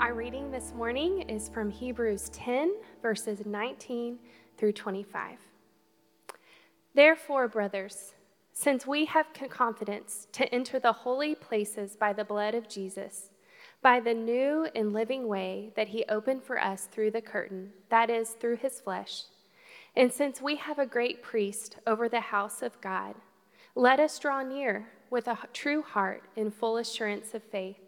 Our reading this morning is from Hebrews 10, verses 19 through 25. Therefore, brothers, since we have confidence to enter the holy places by the blood of Jesus, by the new and living way that he opened for us through the curtain, that is, through his flesh, and since we have a great priest over the house of God, let us draw near with a true heart in full assurance of faith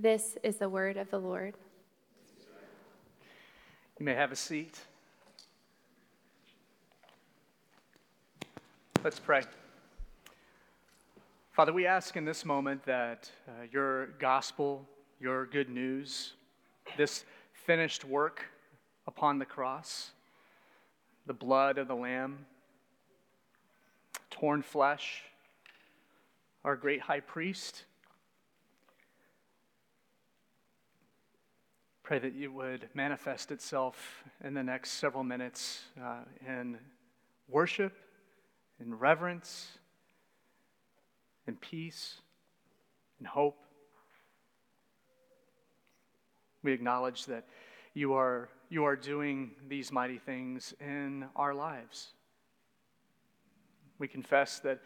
This is the word of the Lord. You may have a seat. Let's pray. Father, we ask in this moment that uh, your gospel, your good news, this finished work upon the cross, the blood of the Lamb, torn flesh, our great high priest, pray that you would manifest itself in the next several minutes uh, in worship, in reverence, in peace, in hope. We acknowledge that you are, you are doing these mighty things in our lives. We confess that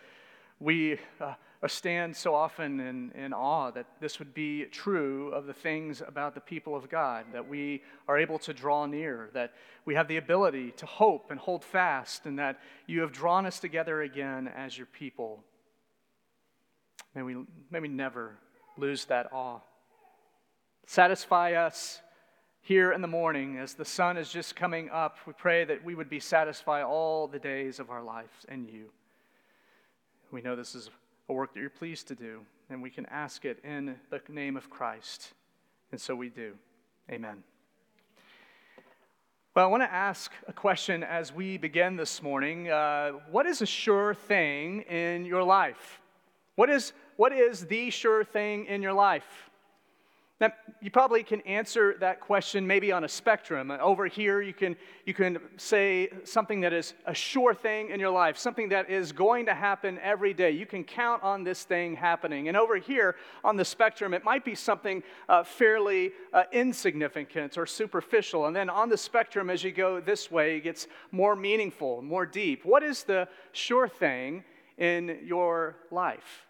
we uh, stand so often in, in awe that this would be true of the things about the people of God, that we are able to draw near, that we have the ability to hope and hold fast, and that you have drawn us together again as your people. May we, may we never lose that awe. Satisfy us here in the morning as the sun is just coming up. We pray that we would be satisfied all the days of our lives in you. We know this is a work that you're pleased to do, and we can ask it in the name of Christ. And so we do. Amen. Well, I want to ask a question as we begin this morning. Uh, what is a sure thing in your life? What is, what is the sure thing in your life? Now, you probably can answer that question maybe on a spectrum. Over here, you can, you can say something that is a sure thing in your life, something that is going to happen every day. You can count on this thing happening. And over here on the spectrum, it might be something uh, fairly uh, insignificant or superficial. And then on the spectrum, as you go this way, it gets more meaningful, more deep. What is the sure thing in your life?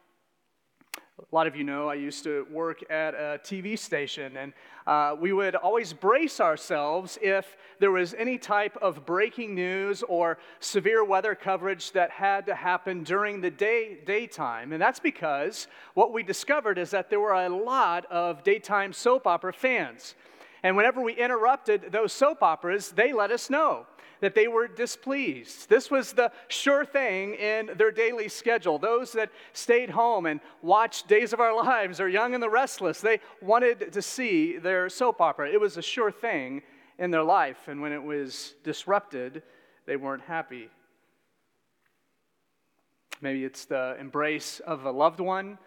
A lot of you know I used to work at a TV station, and uh, we would always brace ourselves if there was any type of breaking news or severe weather coverage that had to happen during the day, daytime. And that's because what we discovered is that there were a lot of daytime soap opera fans. And whenever we interrupted those soap operas, they let us know that they were displeased. This was the sure thing in their daily schedule. Those that stayed home and watched Days of Our Lives or Young and the Restless, they wanted to see their soap opera. It was a sure thing in their life. And when it was disrupted, they weren't happy. Maybe it's the embrace of a loved one,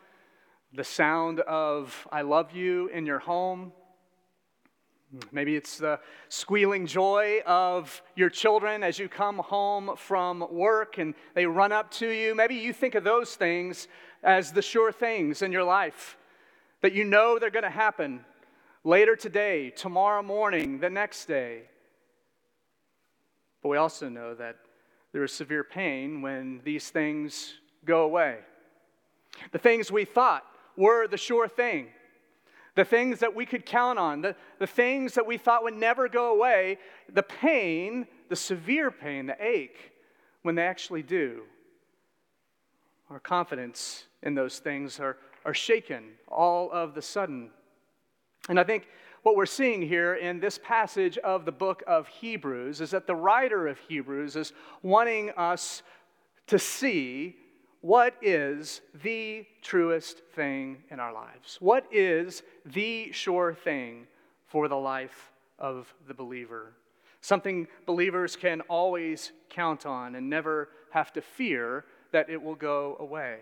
the sound of I love you in your home, Hmm. Maybe it's the squealing joy of your children as you come home from work and they run up to you. Maybe you think of those things as the sure things in your life that you know they're going to happen later today, tomorrow morning, the next day. But we also know that there is severe pain when these things go away. The things we thought were the sure thing the things that we could count on, the, the things that we thought would never go away, the pain, the severe pain, the ache, when they actually do. Our confidence in those things are, are shaken all of the sudden. And I think what we're seeing here in this passage of the book of Hebrews is that the writer of Hebrews is wanting us to see what is the truest thing in our lives? What is the sure thing for the life of the believer. Something believers can always count on and never have to fear that it will go away.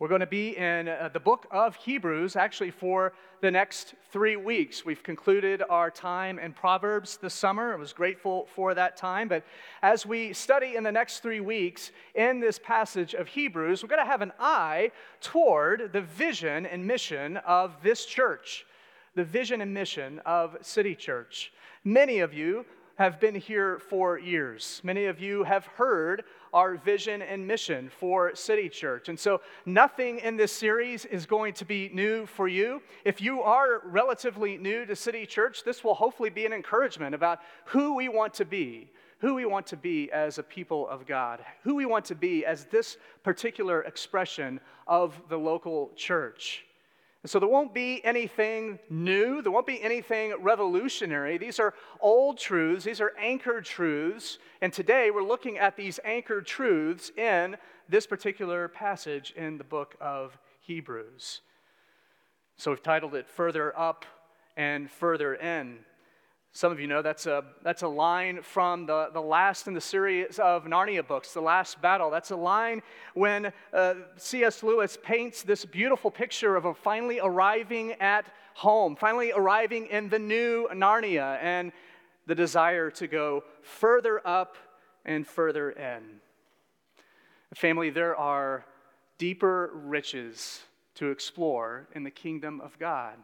We're going to be in uh, the book of Hebrews actually for the next three weeks. We've concluded our time in Proverbs this summer. I was grateful for that time. But as we study in the next three weeks in this passage of Hebrews, we're going to have an eye toward the vision and mission of this church, the vision and mission of City Church. Many of you have been here for years. Many of you have heard our vision and mission for City Church. And so, nothing in this series is going to be new for you. If you are relatively new to City Church, this will hopefully be an encouragement about who we want to be. Who we want to be as a people of God, who we want to be as this particular expression of the local church. So there won't be anything new, there won't be anything revolutionary. These are old truths, these are anchored truths. And today we're looking at these anchored truths in this particular passage in the book of Hebrews. So we've titled it Further Up and Further In. Some of you know that's a, that's a line from the, the last in the series of Narnia books, The Last Battle. That's a line when uh, C.S. Lewis paints this beautiful picture of finally arriving at home, finally arriving in the new Narnia, and the desire to go further up and further in. Family, there are deeper riches to explore in the kingdom of God.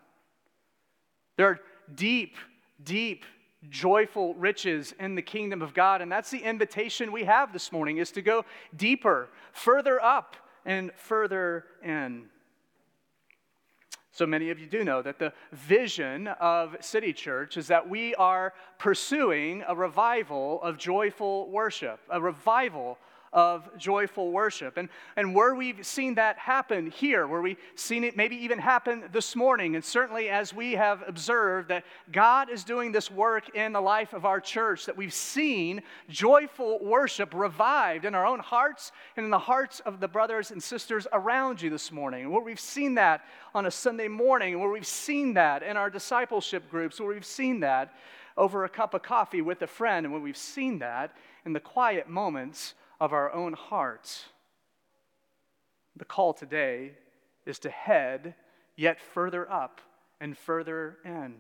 There are deep deep, joyful riches in the kingdom of God. And that's the invitation we have this morning is to go deeper, further up, and further in. So many of you do know that the vision of City Church is that we are pursuing a revival of joyful worship, a revival of joyful worship. And, and where we've seen that happen here, where we've seen it maybe even happen this morning, and certainly as we have observed that God is doing this work in the life of our church, that we've seen joyful worship revived in our own hearts and in the hearts of the brothers and sisters around you this morning. Where we've seen that on a Sunday morning, where we've seen that in our discipleship groups, where we've seen that over a cup of coffee with a friend, and when we've seen that in the quiet moments of our own hearts. The call today is to head yet further up and further in.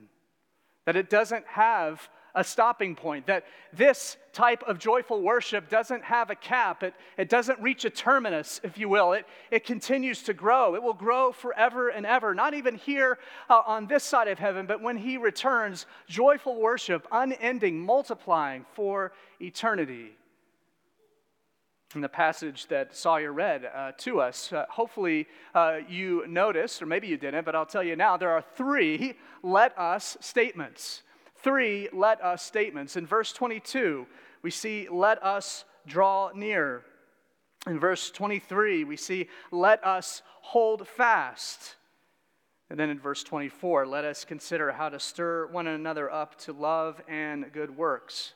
That it doesn't have a stopping point, that this type of joyful worship doesn't have a cap, it, it doesn't reach a terminus, if you will. It, it continues to grow. It will grow forever and ever, not even here uh, on this side of heaven, but when He returns, joyful worship, unending, multiplying for eternity in the passage that Sawyer read uh, to us. Uh, hopefully, uh, you noticed, or maybe you didn't, but I'll tell you now there are three let us statements. Three let us statements. In verse 22, we see let us draw near. In verse 23, we see let us hold fast. And then in verse 24, let us consider how to stir one another up to love and good works.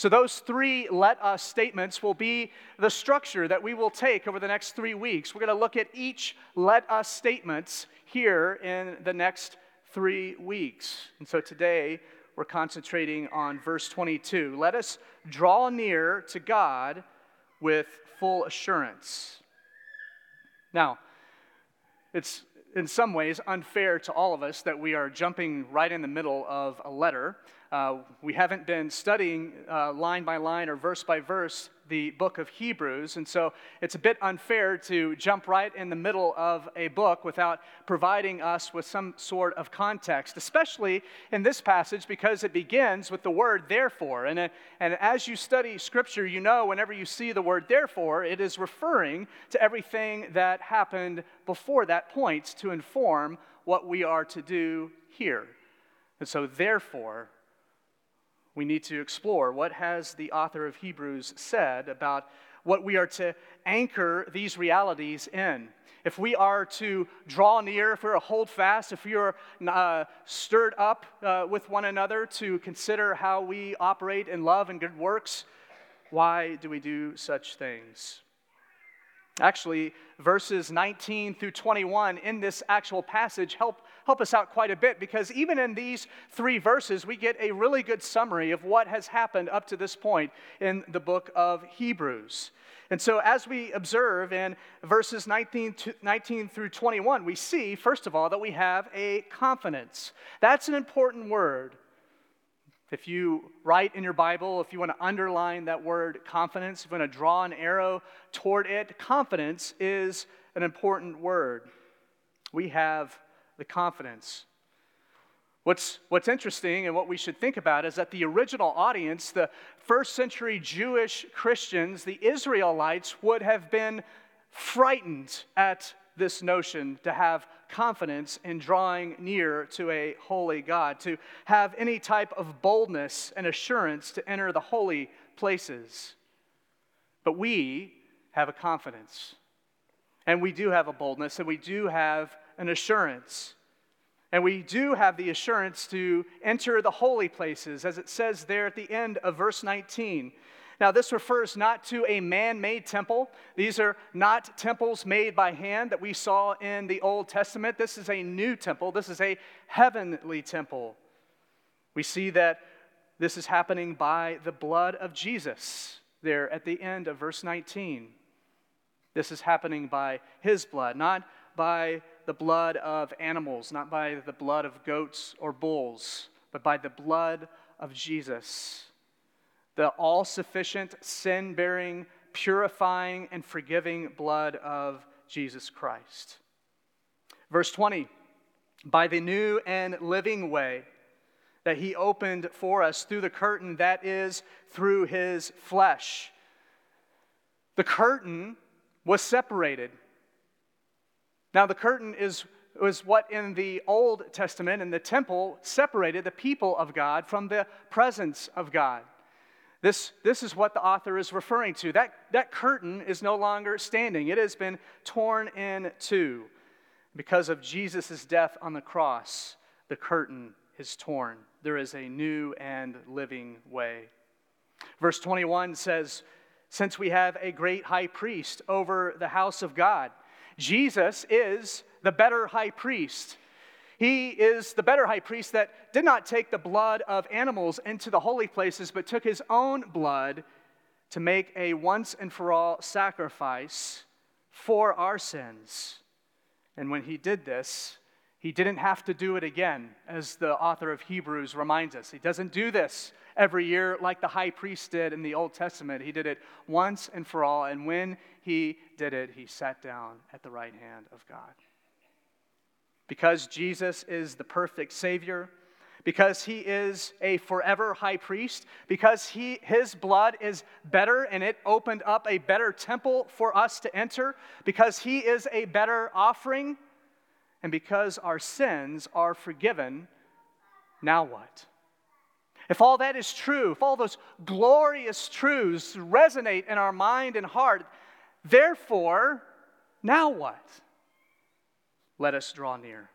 So, those three let us statements will be the structure that we will take over the next three weeks. We're going to look at each let us statements here in the next three weeks. And so today, we're concentrating on verse 22. Let us draw near to God with full assurance. Now, it's in some ways unfair to all of us that we are jumping right in the middle of a letter. Uh, we haven't been studying uh, line by line or verse by verse the book of Hebrews, and so it's a bit unfair to jump right in the middle of a book without providing us with some sort of context, especially in this passage because it begins with the word therefore. And, uh, and as you study Scripture, you know whenever you see the word therefore, it is referring to everything that happened before that point to inform what we are to do here. And so, therefore, we need to explore what has the author of Hebrews said about what we are to anchor these realities in. If we are to draw near, if we're to hold fast, if are uh, stirred up uh, with one another to consider how we operate in love and good works, why do we do such things? Actually, verses 19 through 21 in this actual passage help help us out quite a bit because even in these three verses, we get a really good summary of what has happened up to this point in the book of Hebrews. And so, as we observe in verses 19, to, 19 through 21, we see, first of all, that we have a confidence. That's an important word. If you write in your Bible, if you want to underline that word confidence, if you want to draw an arrow toward it, confidence is an important word. We have the confidence. What's, what's interesting and what we should think about is that the original audience, the first century Jewish Christians, the Israelites, would have been frightened at this notion to have confidence in drawing near to a holy God, to have any type of boldness and assurance to enter the holy places. But we have a confidence, and we do have a boldness, and we do have an assurance. And we do have the assurance to enter the holy places, as it says there at the end of verse 19. Now, this refers not to a man made temple. These are not temples made by hand that we saw in the Old Testament. This is a new temple, this is a heavenly temple. We see that this is happening by the blood of Jesus there at the end of verse 19. This is happening by his blood, not by the blood of animals, not by the blood of goats or bulls, but by the blood of Jesus, the all sufficient, sin bearing, purifying, and forgiving blood of Jesus Christ. Verse 20 by the new and living way that he opened for us through the curtain that is through his flesh. The curtain was separated. Now, the curtain is, was what in the Old Testament in the temple separated the people of God from the presence of God. This, this is what the author is referring to. That, that curtain is no longer standing, it has been torn in two. Because of Jesus' death on the cross, the curtain is torn. There is a new and living way. Verse 21 says, Since we have a great high priest over the house of God, Jesus is the better high priest. He is the better high priest that did not take the blood of animals into the holy places, but took his own blood to make a once and for all sacrifice for our sins. And when he did this, he didn't have to do it again, as the author of Hebrews reminds us. He doesn't do this every year like the high priest did in the Old Testament. He did it once and for all. And when he did it, he sat down at the right hand of God. Because Jesus is the perfect Savior, because he is a forever high priest, because he, his blood is better and it opened up a better temple for us to enter, because he is a better offering, and because our sins are forgiven, now what? If all that is true, if all those glorious truths resonate in our mind and heart, therefore, now what? Let us draw near.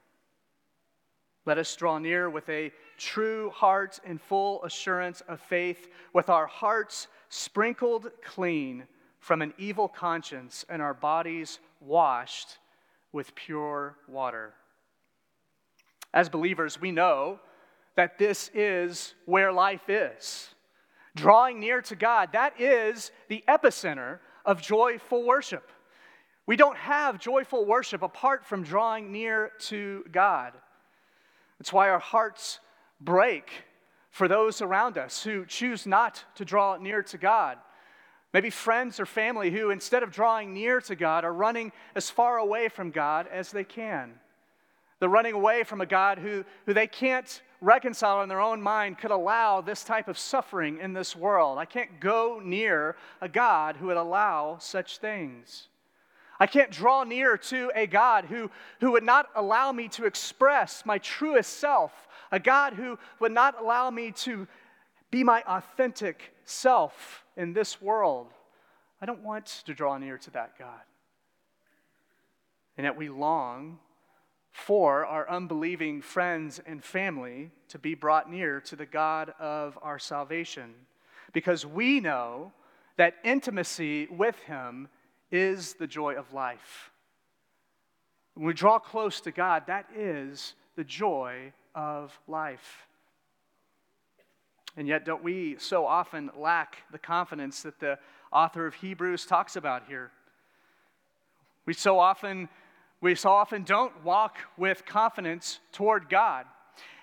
Let us draw near with a true heart and full assurance of faith, with our hearts sprinkled clean from an evil conscience and our bodies washed with pure water. As believers, we know that this is where life is. Drawing near to God, that is the epicenter of joyful worship. We don't have joyful worship apart from drawing near to God. That's why our hearts break for those around us who choose not to draw near to God. Maybe friends or family who, instead of drawing near to God, are running as far away from God as they can. They're running away from a God who, who they can't reconcile in their own mind could allow this type of suffering in this world. I can't go near a God who would allow such things. I can't draw near to a God who, who would not allow me to express my truest self, a God who would not allow me to be my authentic self in this world. I don't want to draw near to that God. And yet we long for our unbelieving friends and family to be brought near to the God of our salvation because we know that intimacy with Him is the joy of life. When we draw close to God, that is the joy of life. And yet, don't we so often lack the confidence that the author of Hebrews talks about here? We so often we so often don't walk with confidence toward God.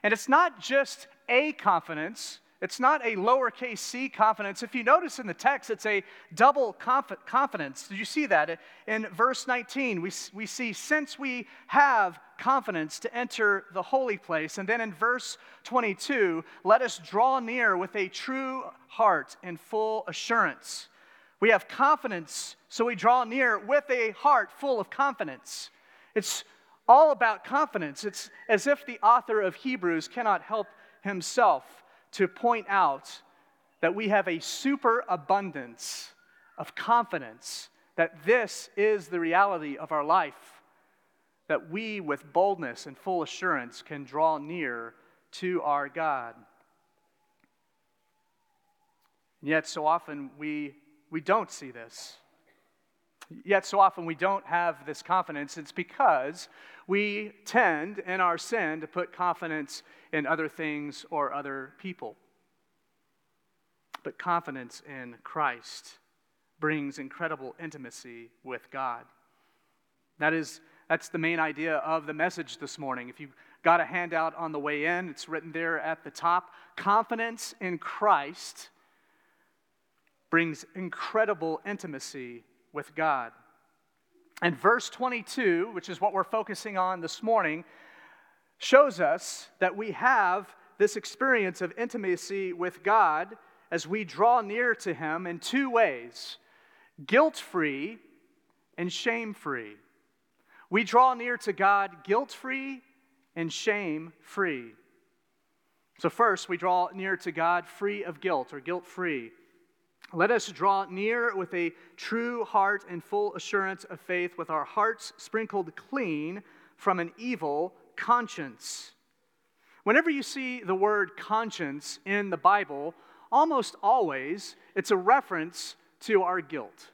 And it's not just a confidence, it's not a lowercase c confidence. If you notice in the text, it's a double conf- confidence. Did you see that? In verse 19, we, we see, since we have confidence to enter the holy place. And then in verse 22, let us draw near with a true heart and full assurance. We have confidence, so we draw near with a heart full of confidence. It's all about confidence. It's as if the author of Hebrews cannot help himself to point out that we have a superabundance of confidence that this is the reality of our life, that we, with boldness and full assurance, can draw near to our God. And yet, so often we, we don't see this. Yet, so often we don't have this confidence. It's because we tend, in our sin, to put confidence in other things or other people. But confidence in Christ brings incredible intimacy with God. That is, that's the main idea of the message this morning. If you got a handout on the way in, it's written there at the top. Confidence in Christ brings incredible intimacy with God. And verse 22, which is what we're focusing on this morning, shows us that we have this experience of intimacy with God as we draw near to Him in two ways guilt free and shame free. We draw near to God guilt free and shame free. So, first, we draw near to God free of guilt or guilt free. Let us draw near with a true heart and full assurance of faith, with our hearts sprinkled clean from an evil conscience. Whenever you see the word conscience in the Bible, almost always it's a reference to our guilt.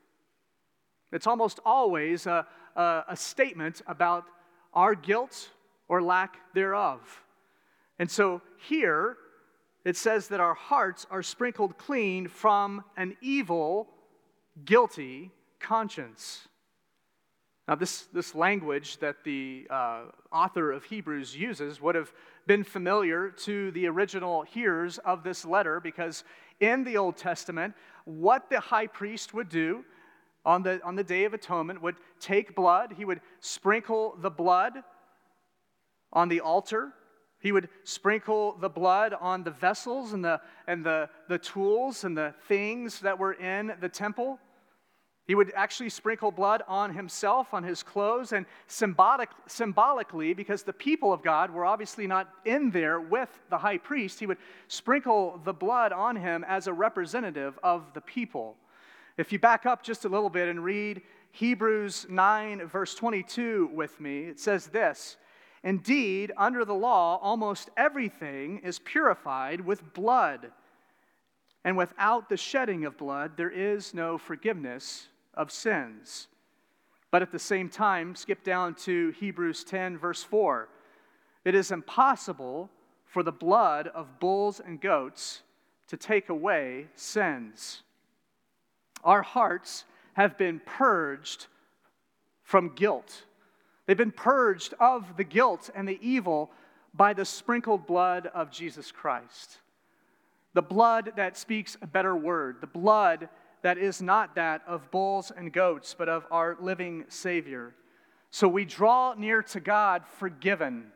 It's almost always a, a, a statement about our guilt or lack thereof. And so here, it says that our hearts are sprinkled clean from an evil, guilty conscience. Now, this, this language that the uh, author of Hebrews uses would have been familiar to the original hearers of this letter because in the Old Testament, what the high priest would do on the, on the Day of Atonement would take blood, he would sprinkle the blood on the altar he would sprinkle the blood on the vessels and the, and the, the tools and the things that were in the temple. He would actually sprinkle blood on himself, on his clothes, and symbolic, symbolically, because the people of God were obviously not in there with the high priest, he would sprinkle the blood on him as a representative of the people. If you back up just a little bit and read Hebrews 9, verse 22 with me, it says this Indeed, under the law, almost everything is purified with blood. And without the shedding of blood, there is no forgiveness of sins. But at the same time, skip down to Hebrews 10, verse 4. It is impossible for the blood of bulls and goats to take away sins. Our hearts have been purged from guilt They've been purged of the guilt and the evil by the sprinkled blood of Jesus Christ. The blood that speaks a better word, the blood that is not that of bulls and goats, but of our living Savior. So we draw near to God forgiven.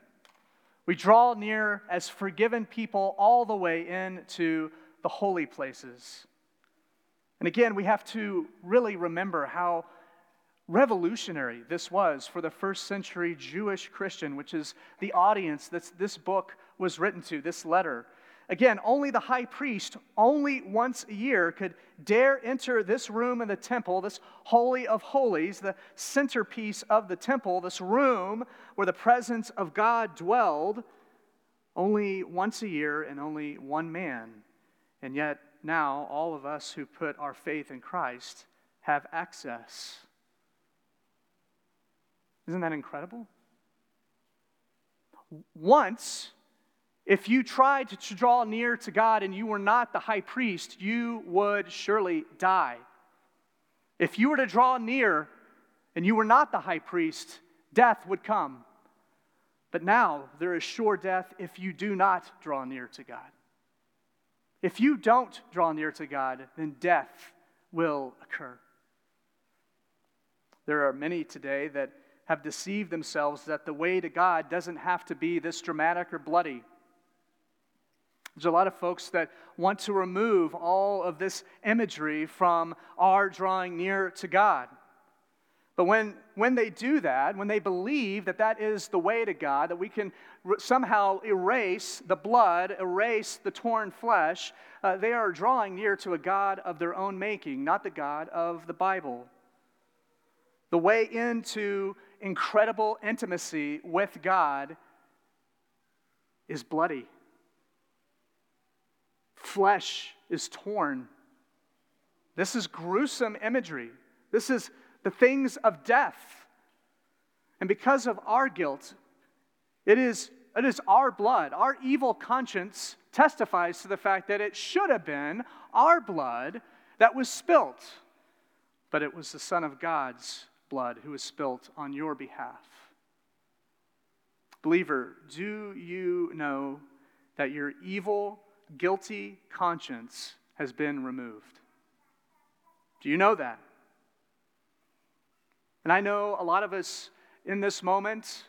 We draw near as forgiven people all the way into the holy places. And again, we have to really remember how revolutionary this was for the first century Jewish Christian, which is the audience that this book was written to, this letter. Again, only the high priest, only once a year, could dare enter this room in the temple, this holy of holies, the centerpiece of the temple, this room where the presence of God dwelled, only once a year and only one man. And yet, now, all of us who put our faith in Christ have access isn't that incredible? Once, if you tried to draw near to God and you were not the high priest, you would surely die. If you were to draw near and you were not the high priest, death would come. But now there is sure death if you do not draw near to God. If you don't draw near to God, then death will occur. There are many today that have deceived themselves that the way to God doesn't have to be this dramatic or bloody. There's a lot of folks that want to remove all of this imagery from our drawing near to God. But when, when they do that, when they believe that that is the way to God, that we can somehow erase the blood, erase the torn flesh, uh, they are drawing near to a God of their own making, not the God of the Bible. The way into incredible intimacy with God is bloody. Flesh is torn. This is gruesome imagery. This is the things of death. And because of our guilt, it is, it is our blood, our evil conscience testifies to the fact that it should have been our blood that was spilt, but it was the Son of God's blood who was spilt on your behalf. Believer, do you know that your evil, guilty conscience has been removed? Do you know that? And I know a lot of us in this moment,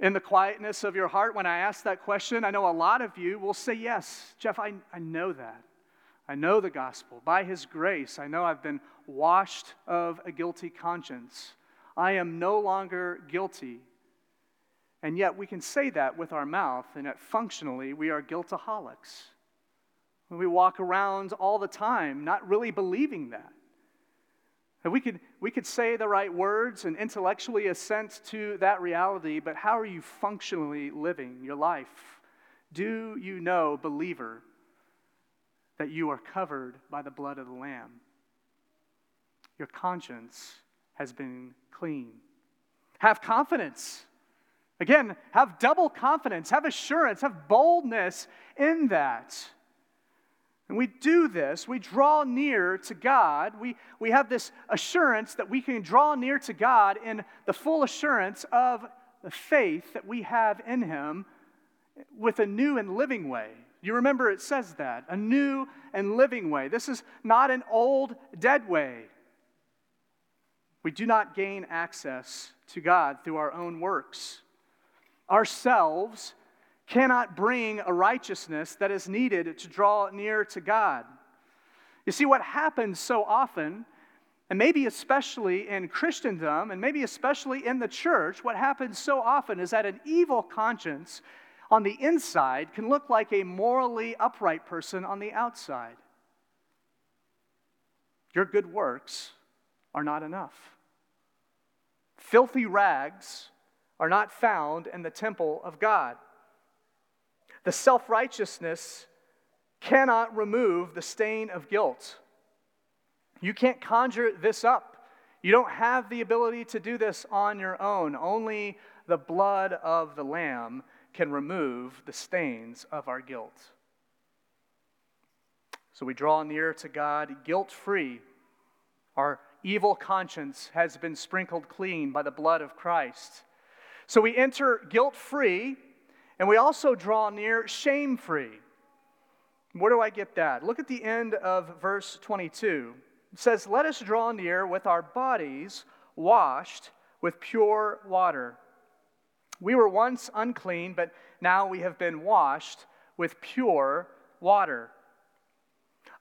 in the quietness of your heart, when I ask that question, I know a lot of you will say, Yes, Jeff, I, I know that. I know the gospel. By his grace, I know I've been washed of a guilty conscience. I am no longer guilty. And yet we can say that with our mouth, and yet functionally we are guiltaholics. We walk around all the time not really believing that. And we could, we could say the right words and intellectually assent to that reality, but how are you functionally living your life? Do you know, believer, that you are covered by the blood of the Lamb? Your conscience has been clean. Have confidence. Again, have double confidence, have assurance, have boldness in that. And we do this, we draw near to God. We, we have this assurance that we can draw near to God in the full assurance of the faith that we have in Him with a new and living way. You remember it says that a new and living way. This is not an old, dead way. We do not gain access to God through our own works. Ourselves cannot bring a righteousness that is needed to draw near to God. You see, what happens so often, and maybe especially in Christendom, and maybe especially in the church, what happens so often is that an evil conscience on the inside can look like a morally upright person on the outside. Your good works are not enough. Filthy rags are not found in the temple of God. The self righteousness cannot remove the stain of guilt. You can't conjure this up. You don't have the ability to do this on your own. Only the blood of the Lamb can remove the stains of our guilt. So we draw near to God guilt free. Our evil conscience has been sprinkled clean by the blood of Christ. So we enter guilt free and we also draw near shame free. Where do I get that? Look at the end of verse 22. It says, Let us draw near with our bodies washed with pure water. We were once unclean, but now we have been washed with pure water.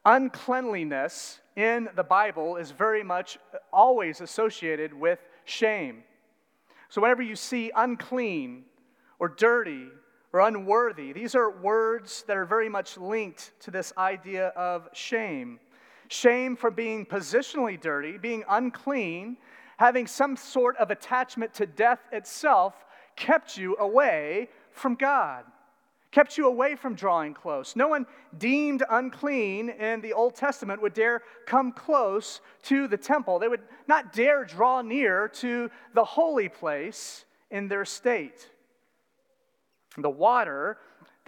Uncleanliness in the Bible is very much always associated with shame. So, whenever you see unclean or dirty or unworthy. These are words that are very much linked to this idea of shame. Shame for being positionally dirty, being unclean, having some sort of attachment to death itself, kept you away from God, kept you away from drawing close. No one deemed unclean in the Old Testament would dare come close to the temple. They would not dare draw near to the holy place in their state. The water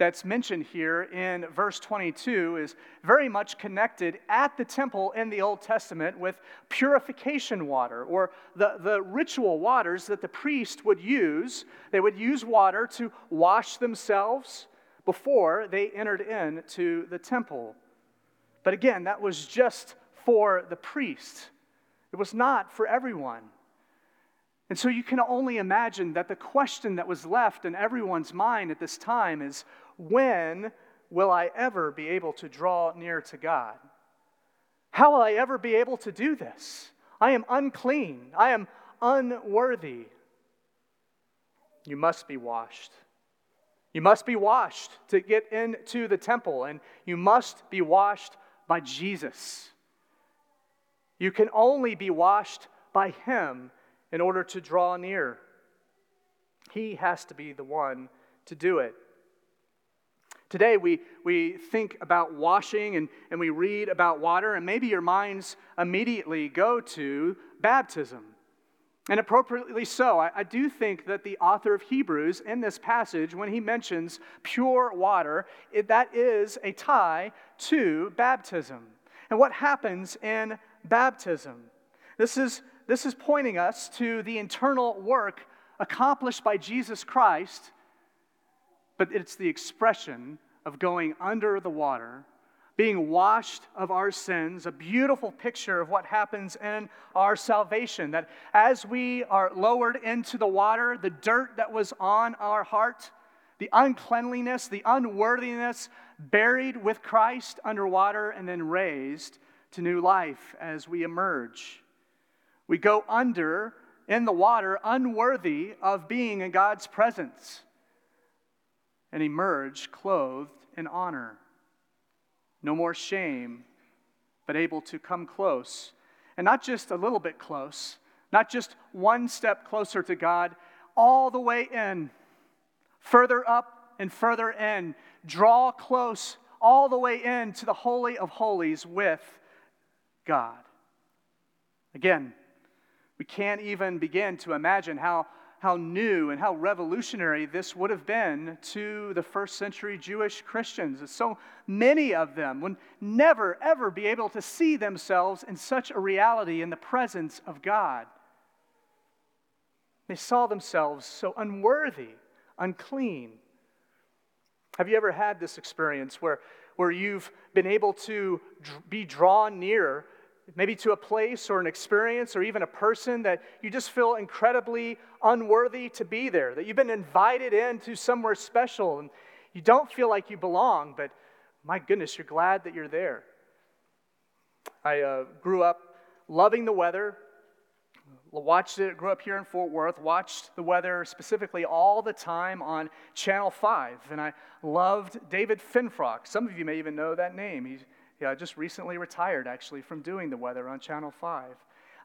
that's mentioned here in verse 22 is very much connected at the temple in the Old Testament with purification water or the, the ritual waters that the priest would use. They would use water to wash themselves before they entered into the temple. But again, that was just for the priest, it was not for everyone. And so you can only imagine that the question that was left in everyone's mind at this time is when will I ever be able to draw near to God? How will I ever be able to do this? I am unclean. I am unworthy. You must be washed. You must be washed to get into the temple, and you must be washed by Jesus. You can only be washed by Him in order to draw near. He has to be the one to do it. Today, we, we think about washing and, and we read about water, and maybe your minds immediately go to baptism. And appropriately so. I, I, do think that the author of Hebrews in this passage, when he mentions pure water, it, that is a tie to baptism. And what happens in baptism? This is, this is pointing us to the internal work accomplished by Jesus Christ but it's the expression of going under the water, being washed of our sins, a beautiful picture of what happens in our salvation. That as we are lowered into the water, the dirt that was on our heart, the uncleanliness, the unworthiness, buried with Christ underwater and then raised to new life as we emerge. We go under in the water, unworthy of being in God's presence and emerge clothed in honor. No more shame, but able to come close. And not just a little bit close, not just one step closer to God, all the way in, further up and further in. Draw close all the way in to the Holy of Holies with God. Again, we can't even begin to imagine how how new and how revolutionary this would have been to the first century Jewish Christians. So many of them would never, ever be able to see themselves in such a reality in the presence of God. They saw themselves so unworthy, unclean. Have you ever had this experience where, where you've been able to be drawn near maybe to a place or an experience or even a person that you just feel incredibly unworthy to be there, that you've been invited into somewhere special and you don't feel like you belong, but my goodness, you're glad that you're there. I uh, grew up loving the weather, watched it, grew up here in Fort Worth, watched the weather specifically all the time on Channel 5, and I loved David Finfrock. Some of you may even know that name. He's yeah, I just recently retired actually from doing the weather on Channel 5.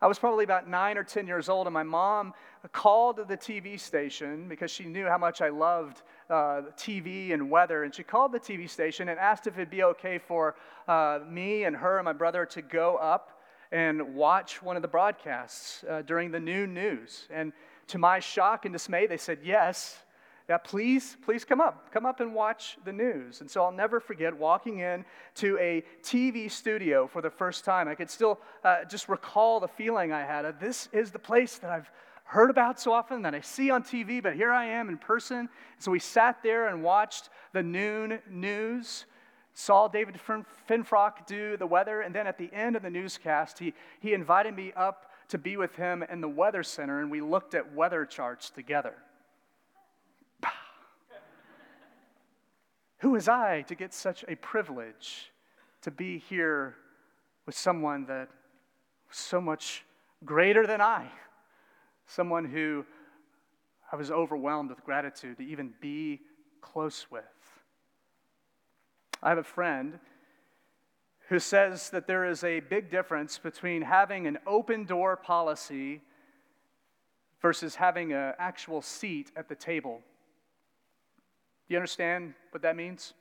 I was probably about nine or 10 years old, and my mom called the TV station because she knew how much I loved uh, TV and weather. And she called the TV station and asked if it'd be okay for uh, me and her and my brother to go up and watch one of the broadcasts uh, during the noon news. And to my shock and dismay, they said yes yeah, please, please come up. Come up and watch the news. And so I'll never forget walking in to a TV studio for the first time. I could still uh, just recall the feeling I had of this is the place that I've heard about so often that I see on TV, but here I am in person. So we sat there and watched the noon news, saw David Finfrock do the weather, and then at the end of the newscast, he, he invited me up to be with him in the weather center, and we looked at weather charts together. Who was I to get such a privilege to be here with someone that was so much greater than I? Someone who I was overwhelmed with gratitude to even be close with. I have a friend who says that there is a big difference between having an open door policy versus having an actual seat at the table do you understand what that means?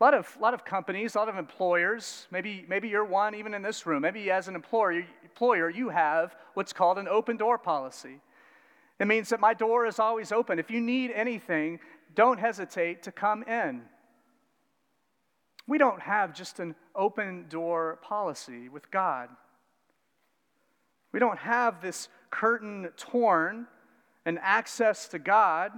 A lot of, lot of companies, a lot of employers, maybe, maybe you're one even in this room, maybe as an employer, employer, you have what's called an open door policy. It means that my door is always open. If you need anything, don't hesitate to come in. We don't have just an open door policy with God. We don't have this curtain torn and access to God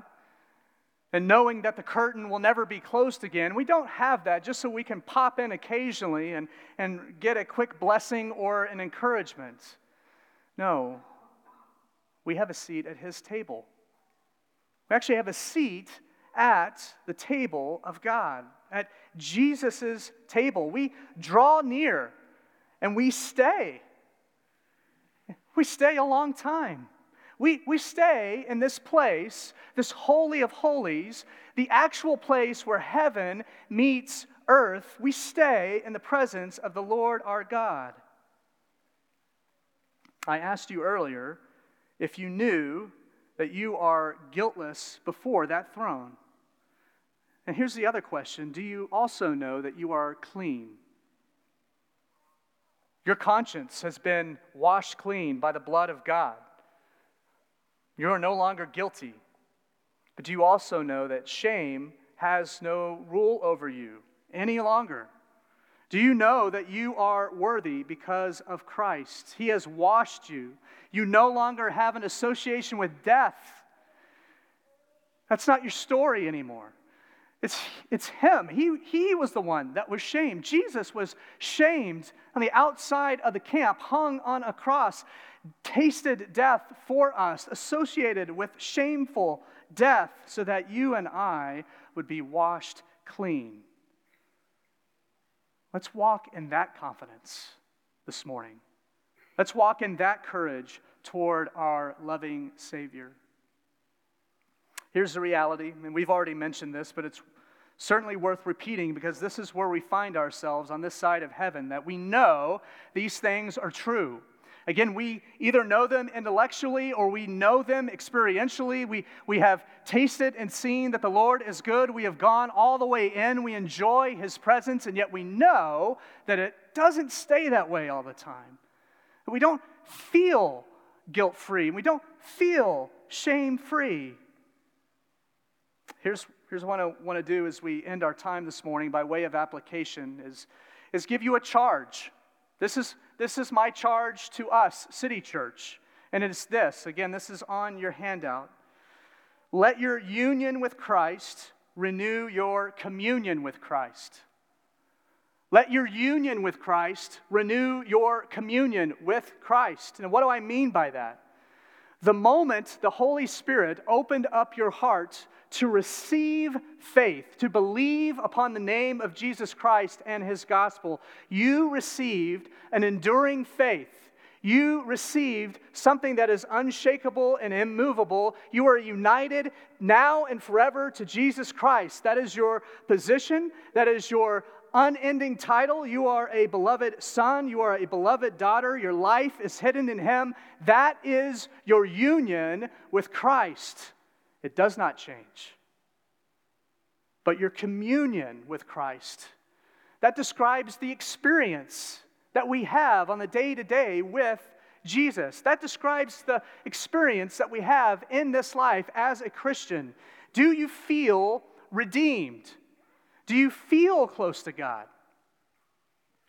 and knowing that the curtain will never be closed again. We don't have that just so we can pop in occasionally and, and get a quick blessing or an encouragement. No, we have a seat at his table. We actually have a seat at the table of God, at Jesus' table. We draw near and we stay. We stay a long time. We, we stay in this place, this Holy of Holies, the actual place where heaven meets earth. We stay in the presence of the Lord our God. I asked you earlier if you knew that you are guiltless before that throne. And here's the other question Do you also know that you are clean? Your conscience has been washed clean by the blood of God. You are no longer guilty. But do you also know that shame has no rule over you any longer? Do you know that you are worthy because of Christ? He has washed you. You no longer have an association with death. That's not your story anymore. It's, it's him. He, he was the one that was shamed. Jesus was shamed on the outside of the camp, hung on a cross tasted death for us, associated with shameful death, so that you and I would be washed clean. Let's walk in that confidence this morning. Let's walk in that courage toward our loving Savior. Here's the reality, and we've already mentioned this, but it's certainly worth repeating because this is where we find ourselves on this side of heaven that we know these things are true. Again, we either know them intellectually or we know them experientially. We, we have tasted and seen that the Lord is good. We have gone all the way in. We enjoy His presence, and yet we know that it doesn't stay that way all the time. We don't feel guilt free. We don't feel shame free. Here's, here's what I want to do as we end our time this morning by way of application is, is give you a charge. This is, this is my charge to us, City Church. And it's this again, this is on your handout. Let your union with Christ renew your communion with Christ. Let your union with Christ renew your communion with Christ. And what do I mean by that? The moment the Holy Spirit opened up your heart to receive faith, to believe upon the name of Jesus Christ and his gospel, you received an enduring faith. You received something that is unshakable and immovable. You are united now and forever to Jesus Christ. That is your position. That is your unending title. You are a beloved son. You are a beloved daughter. Your life is hidden in Him. That is your union with Christ. It does not change. But your communion with Christ, that describes the experience that we have on the day to day with Jesus. That describes the experience that we have in this life as a Christian. Do you feel redeemed? Do you feel close to God?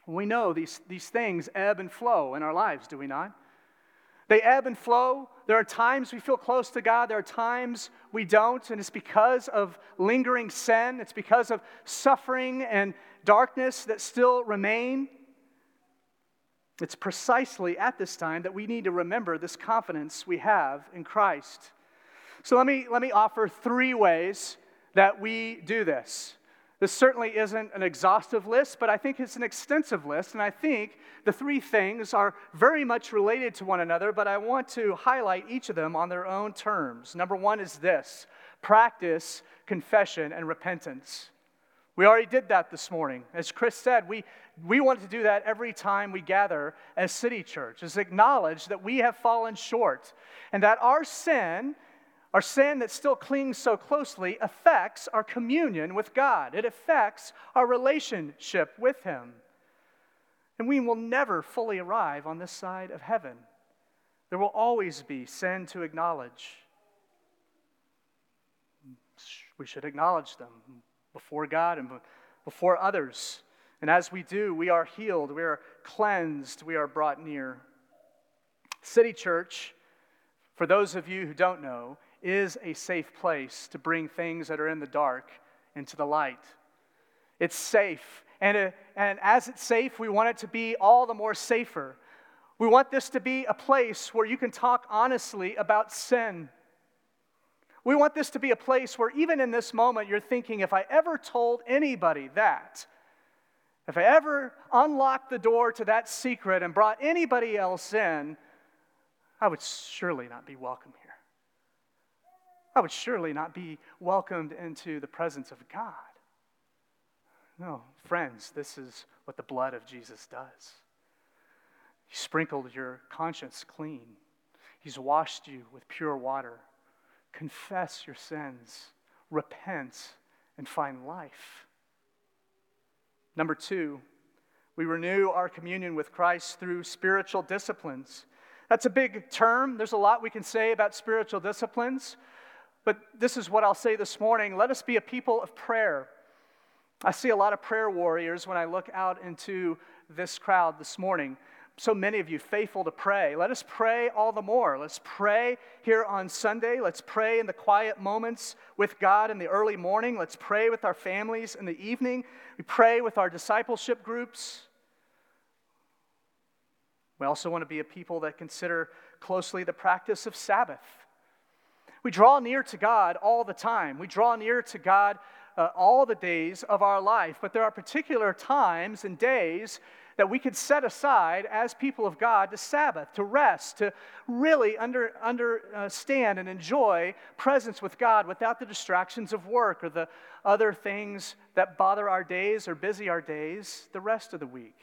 We know these, these things ebb and flow in our lives, do we not? They ebb and flow. There are times we feel close to God, there are times we don't, and it's because of lingering sin, it's because of suffering and darkness that still remain. It's precisely at this time that we need to remember this confidence we have in Christ. So let me, let me offer three ways that we do this. This certainly isn't an exhaustive list, but I think it's an extensive list. And I think the three things are very much related to one another, but I want to highlight each of them on their own terms. Number one is this practice confession and repentance. We already did that this morning. As Chris said, we, we want to do that every time we gather as City Church, is acknowledge that we have fallen short and that our sin our sin that still clings so closely affects our communion with God, it affects our relationship with Him. And we will never fully arrive on this side of heaven. There will always be sin to acknowledge. We should acknowledge them before God and before others. And as we do, we are healed, we are cleansed, we are brought near. City Church, for those of you who don't know, is a safe place to bring things that are in the dark into the light. It's safe. And, and as it's safe, we want it to be all the more safer. We want this to be a place where you can talk honestly about sin. We want this to be a place where, even in this moment, you're thinking, if I ever told anybody that, if I ever unlocked the door to that secret and brought anybody else in, I would surely not be welcome here. I would surely not be welcomed into the presence of God. No, friends, this is what the blood of Jesus does. He sprinkled your conscience clean, He's washed you with pure water. Confess your sins, repent, and find life. Number two, we renew our communion with Christ through spiritual disciplines. That's a big term. There's a lot we can say about spiritual disciplines. But this is what I'll say this morning. Let us be a people of prayer. I see a lot of prayer warriors when I look out into this crowd this morning. So many of you faithful to pray. Let us pray all the more. Let's pray here on Sunday. Let's pray in the quiet moments with God in the early morning. Let's pray with our families in the evening. We pray with our discipleship groups. We also want to be a people that consider closely the practice of Sabbath. We draw near to God all the time. We draw near to God uh, all the days of our life, but there are particular times and days that we could set aside as people of God to Sabbath, to rest, to really under, understand and enjoy presence with God without the distractions of work or the other things that bother our days or busy our days the rest of the week.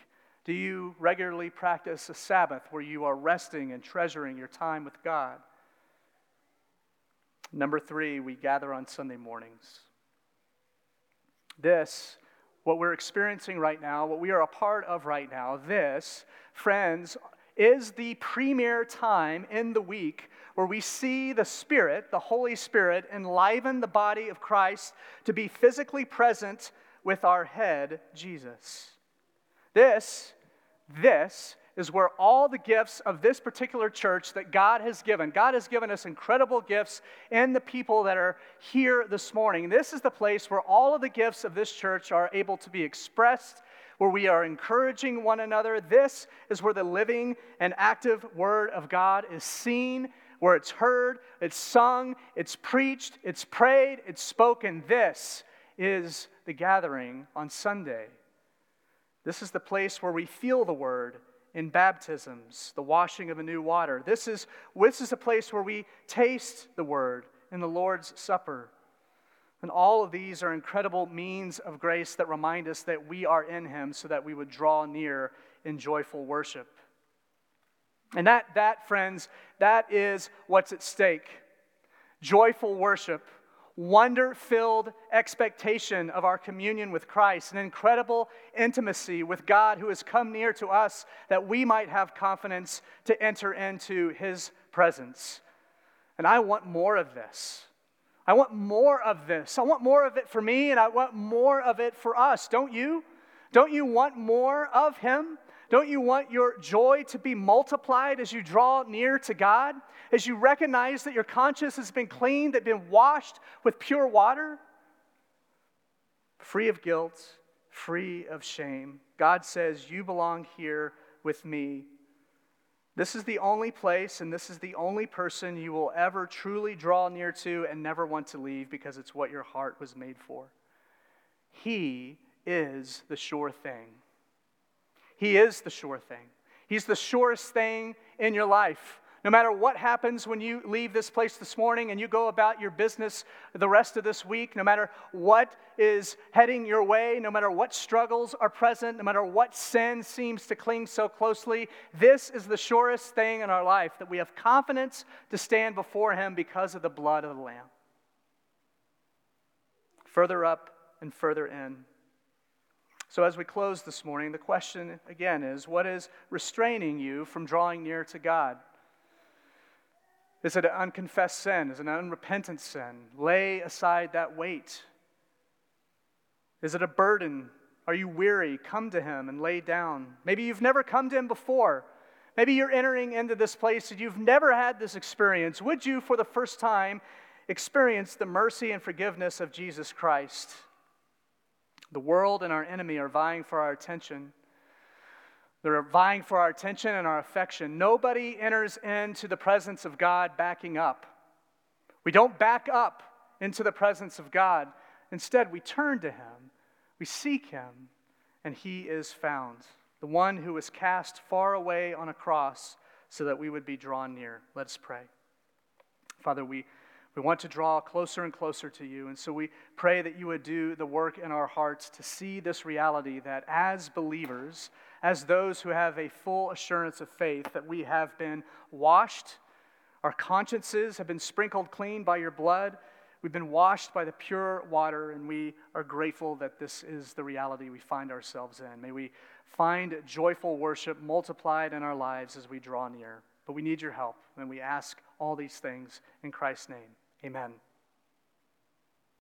Do you regularly practice a Sabbath where you are resting and treasuring your time with God? Number three, we gather on Sunday mornings. This, what we're experiencing right now, what we are a part of right now, this, friends, is the premier time in the week where we see the Spirit, the Holy Spirit, enliven the body of Christ to be physically present with our head, Jesus. This, this is where all the gifts of this particular church that God has given, God has given us incredible gifts and the people that are here this morning. This is the place where all of the gifts of this church are able to be expressed, where we are encouraging one another. This is where the living and active Word of God is seen, where it's heard, it's sung, it's preached, it's prayed, it's spoken. This is the gathering on Sunday. This is the place where we feel the Word in baptisms, the washing of a new water. This is, this is a place where we taste the word in the Lord's Supper. And all of these are incredible means of grace that remind us that we are in Him so that we would draw near in joyful worship. And that, that, friends, that is what's at stake. Joyful worship wonder filled expectation of our communion with Christ, an incredible intimacy with God who has come near to us that we might have confidence to enter into his presence. And I want more of this. I want more of this. I want more of it for me, and I want more of it for us. Don't you? Don't you want more of him? Don't you want your joy to be multiplied as you draw near to God? As you recognize that your conscience has been cleaned, that been washed with pure water? Free of guilt, free of shame. God says, You belong here with me. This is the only place and this is the only person you will ever truly draw near to and never want to leave because it's what your heart was made for. He is the sure thing. He is the sure thing. He's the surest thing in your life. No matter what happens when you leave this place this morning and you go about your business the rest of this week, no matter what is heading your way, no matter what struggles are present, no matter what sin seems to cling so closely, this is the surest thing in our life that we have confidence to stand before Him because of the blood of the Lamb. Further up and further in. So, as we close this morning, the question again is what is restraining you from drawing near to God? Is it an unconfessed sin? Is it an unrepentant sin? Lay aside that weight. Is it a burden? Are you weary? Come to Him and lay down. Maybe you've never come to Him before. Maybe you're entering into this place and you've never had this experience. Would you, for the first time, experience the mercy and forgiveness of Jesus Christ? The world and our enemy are vying for our attention. They're vying for our attention and our affection. Nobody enters into the presence of God backing up. We don't back up into the presence of God. Instead, we turn to Him, we seek Him, and He is found. The one who was cast far away on a cross so that we would be drawn near. Let us pray. Father, we, we want to draw closer and closer to you, and so we pray that you would do the work in our hearts to see this reality that as believers, as those who have a full assurance of faith that we have been washed, our consciences have been sprinkled clean by your blood. We've been washed by the pure water, and we are grateful that this is the reality we find ourselves in. May we find joyful worship multiplied in our lives as we draw near. But we need your help, and we ask all these things in Christ's name. Amen.